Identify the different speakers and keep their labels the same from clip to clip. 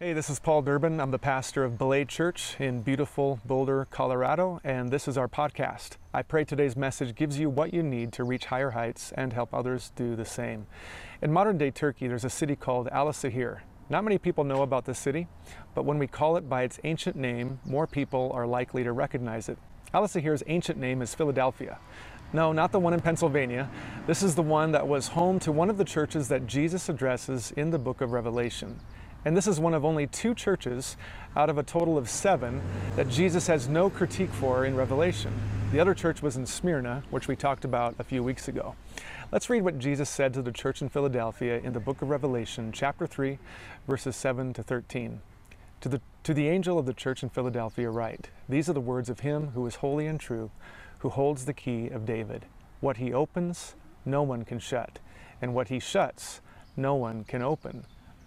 Speaker 1: Hey, this is Paul Durbin. I'm the pastor of Belay Church in beautiful Boulder, Colorado, and this is our podcast. I pray today's message gives you what you need to reach higher heights and help others do the same. In modern day Turkey, there's a city called Alaşehir. Not many people know about this city, but when we call it by its ancient name, more people are likely to recognize it. Alaşehir's ancient name is Philadelphia. No, not the one in Pennsylvania. This is the one that was home to one of the churches that Jesus addresses in the book of Revelation. And this is one of only two churches out of a total of seven that Jesus has no critique for in Revelation. The other church was in Smyrna, which we talked about a few weeks ago. Let's read what Jesus said to the church in Philadelphia in the book of Revelation, chapter 3, verses 7 to 13. To the, to the angel of the church in Philadelphia, write These are the words of him who is holy and true, who holds the key of David. What he opens, no one can shut, and what he shuts, no one can open.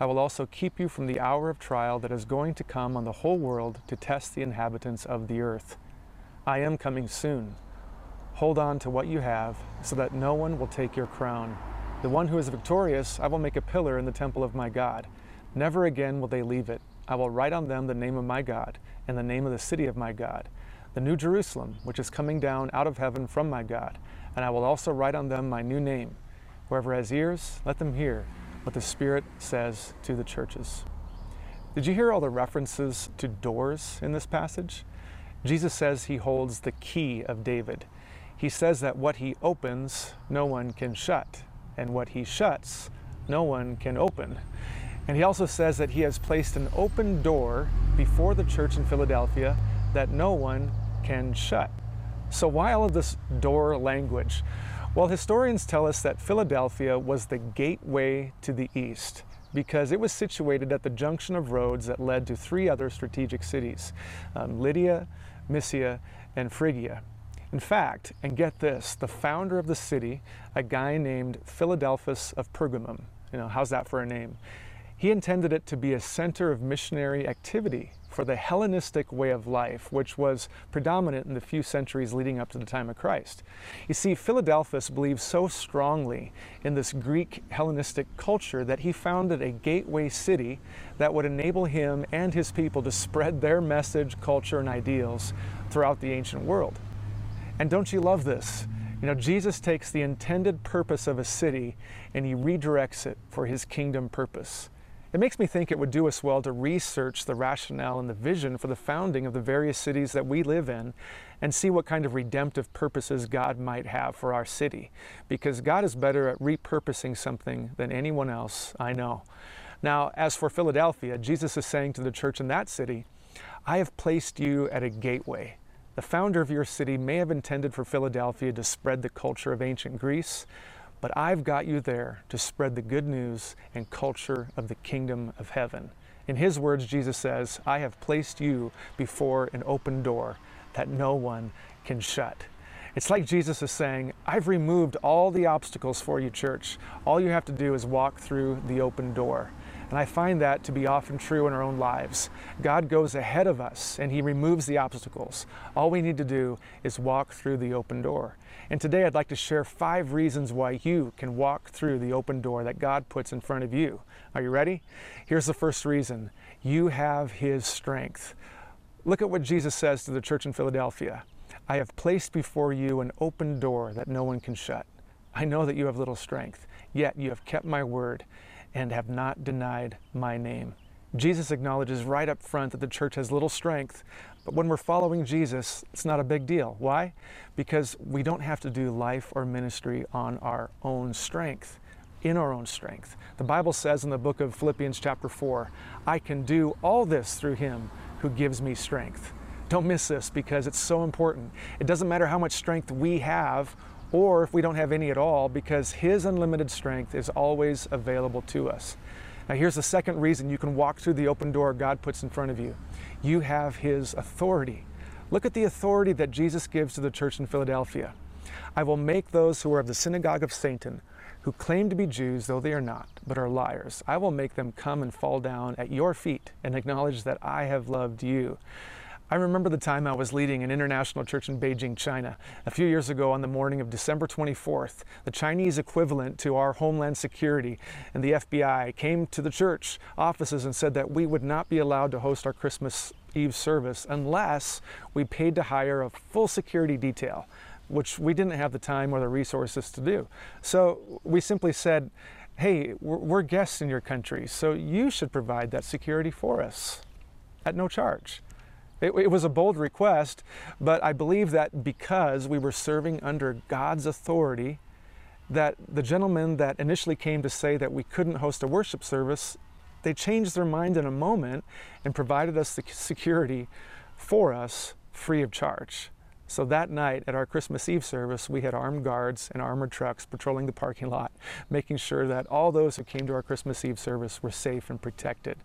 Speaker 1: I will also keep you from the hour of trial that is going to come on the whole world to test the inhabitants of the earth. I am coming soon. Hold on to what you have so that no one will take your crown. The one who is victorious, I will make a pillar in the temple of my God. Never again will they leave it. I will write on them the name of my God and the name of the city of my God, the new Jerusalem, which is coming down out of heaven from my God. And I will also write on them my new name. Whoever has ears, let them hear what the Spirit says to the churches. Did you hear all the references to doors in this passage? Jesus says he holds the key of David. He says that what he opens, no one can shut, and what he shuts, no one can open. And he also says that he has placed an open door before the church in Philadelphia that no one can shut. So, why all of this door language? Well, historians tell us that Philadelphia was the gateway to the east because it was situated at the junction of roads that led to three other strategic cities um, Lydia, Mysia, and Phrygia. In fact, and get this, the founder of the city, a guy named Philadelphus of Pergamum, you know, how's that for a name? He intended it to be a center of missionary activity for the Hellenistic way of life, which was predominant in the few centuries leading up to the time of Christ. You see, Philadelphus believed so strongly in this Greek Hellenistic culture that he founded a gateway city that would enable him and his people to spread their message, culture, and ideals throughout the ancient world. And don't you love this? You know, Jesus takes the intended purpose of a city and he redirects it for his kingdom purpose. It makes me think it would do us well to research the rationale and the vision for the founding of the various cities that we live in and see what kind of redemptive purposes God might have for our city. Because God is better at repurposing something than anyone else I know. Now, as for Philadelphia, Jesus is saying to the church in that city, I have placed you at a gateway. The founder of your city may have intended for Philadelphia to spread the culture of ancient Greece, but I've got you there to spread the good news and culture of the kingdom of heaven. In his words, Jesus says, I have placed you before an open door that no one can shut. It's like Jesus is saying, I've removed all the obstacles for you, church. All you have to do is walk through the open door. And I find that to be often true in our own lives. God goes ahead of us and He removes the obstacles. All we need to do is walk through the open door. And today I'd like to share five reasons why you can walk through the open door that God puts in front of you. Are you ready? Here's the first reason you have His strength. Look at what Jesus says to the church in Philadelphia I have placed before you an open door that no one can shut. I know that you have little strength, yet you have kept my word and have not denied my name. Jesus acknowledges right up front that the church has little strength, but when we're following Jesus, it's not a big deal. Why? Because we don't have to do life or ministry on our own strength, in our own strength. The Bible says in the book of Philippians, chapter 4, I can do all this through him who gives me strength. Don't miss this because it's so important. It doesn't matter how much strength we have or if we don't have any at all, because His unlimited strength is always available to us. Now, here's the second reason you can walk through the open door God puts in front of you you have His authority. Look at the authority that Jesus gives to the church in Philadelphia. I will make those who are of the synagogue of Satan, who claim to be Jews, though they are not, but are liars, I will make them come and fall down at your feet and acknowledge that I have loved you. I remember the time I was leading an international church in Beijing, China. A few years ago, on the morning of December 24th, the Chinese equivalent to our Homeland Security and the FBI came to the church offices and said that we would not be allowed to host our Christmas Eve service unless we paid to hire a full security detail, which we didn't have the time or the resources to do. So we simply said, hey, we're guests in your country, so you should provide that security for us at no charge. It, it, was a bold request, but I believe that because we were serving under God's authority, that the gentlemen that initially came to say that we couldn't host a worship service, they changed their mind in a moment and provided us the security for us free of charge. So that night at our Christmas Eve service, we had armed guards and armored trucks patrolling the parking lot, making sure that all those who came to our Christmas Eve service were safe and protected.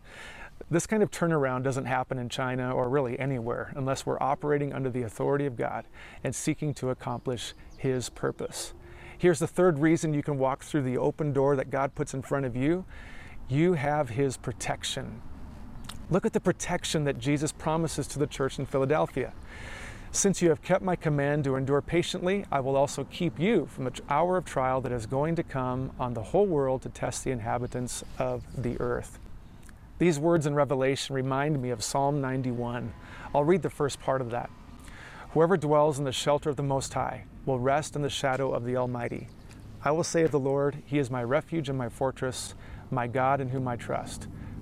Speaker 1: This kind of turnaround doesn't happen in China or really anywhere unless we're operating under the authority of God and seeking to accomplish His purpose. Here's the third reason you can walk through the open door that God puts in front of you you have His protection. Look at the protection that Jesus promises to the church in Philadelphia. Since you have kept my command to endure patiently, I will also keep you from the hour of trial that is going to come on the whole world to test the inhabitants of the earth. These words in Revelation remind me of Psalm 91. I'll read the first part of that. Whoever dwells in the shelter of the Most High will rest in the shadow of the Almighty. I will say of the Lord, He is my refuge and my fortress, my God in whom I trust.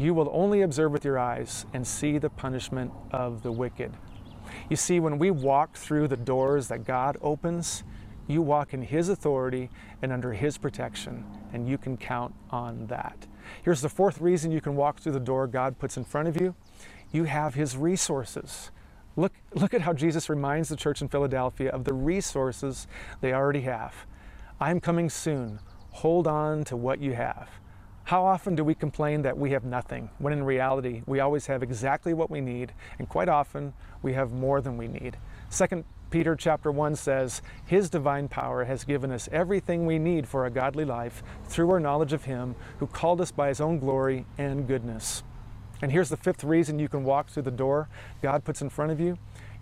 Speaker 1: You will only observe with your eyes and see the punishment of the wicked. You see, when we walk through the doors that God opens, you walk in His authority and under His protection, and you can count on that. Here's the fourth reason you can walk through the door God puts in front of you you have His resources. Look, look at how Jesus reminds the church in Philadelphia of the resources they already have. I'm coming soon. Hold on to what you have. How often do we complain that we have nothing, when in reality, we always have exactly what we need, and quite often, we have more than we need? 2 Peter chapter 1 says, His divine power has given us everything we need for a godly life through our knowledge of Him who called us by His own glory and goodness. And here's the fifth reason you can walk through the door God puts in front of you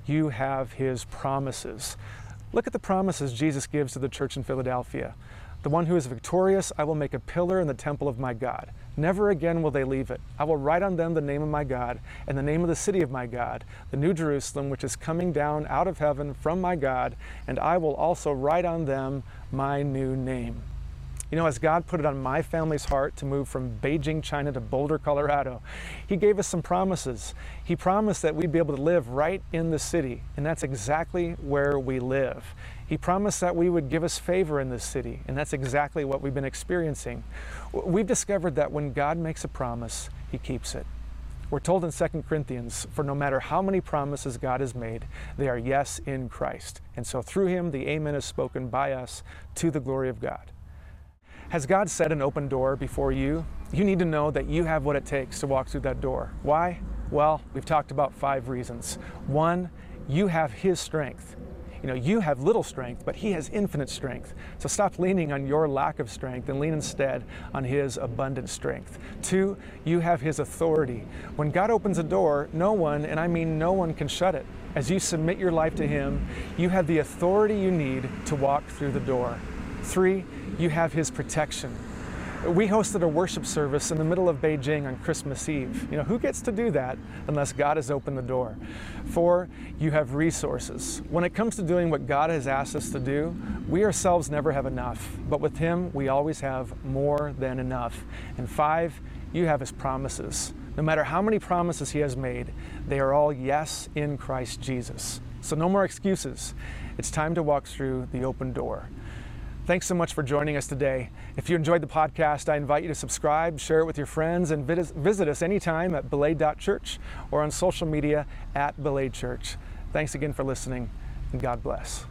Speaker 1: you have His promises. Look at the promises Jesus gives to the church in Philadelphia. The one who is victorious, I will make a pillar in the temple of my God. Never again will they leave it. I will write on them the name of my God and the name of the city of my God, the new Jerusalem, which is coming down out of heaven from my God, and I will also write on them my new name. You know, as God put it on my family's heart to move from Beijing, China to Boulder, Colorado, He gave us some promises. He promised that we'd be able to live right in the city, and that's exactly where we live. He promised that we would give us favor in this city, and that's exactly what we've been experiencing. We've discovered that when God makes a promise, He keeps it. We're told in 2 Corinthians, for no matter how many promises God has made, they are yes in Christ. And so through Him, the Amen is spoken by us to the glory of God. Has God set an open door before you? You need to know that you have what it takes to walk through that door. Why? Well, we've talked about five reasons. One, you have His strength. You know, you have little strength, but He has infinite strength. So stop leaning on your lack of strength and lean instead on His abundant strength. Two, you have His authority. When God opens a door, no one, and I mean no one, can shut it. As you submit your life to Him, you have the authority you need to walk through the door. Three, you have His protection. We hosted a worship service in the middle of Beijing on Christmas Eve. You know, who gets to do that unless God has opened the door? Four, you have resources. When it comes to doing what God has asked us to do, we ourselves never have enough, but with Him, we always have more than enough. And five, you have His promises. No matter how many promises He has made, they are all yes in Christ Jesus. So, no more excuses. It's time to walk through the open door. Thanks so much for joining us today. If you enjoyed the podcast, I invite you to subscribe, share it with your friends, and visit us anytime at belay.church or on social media at belay church. Thanks again for listening, and God bless.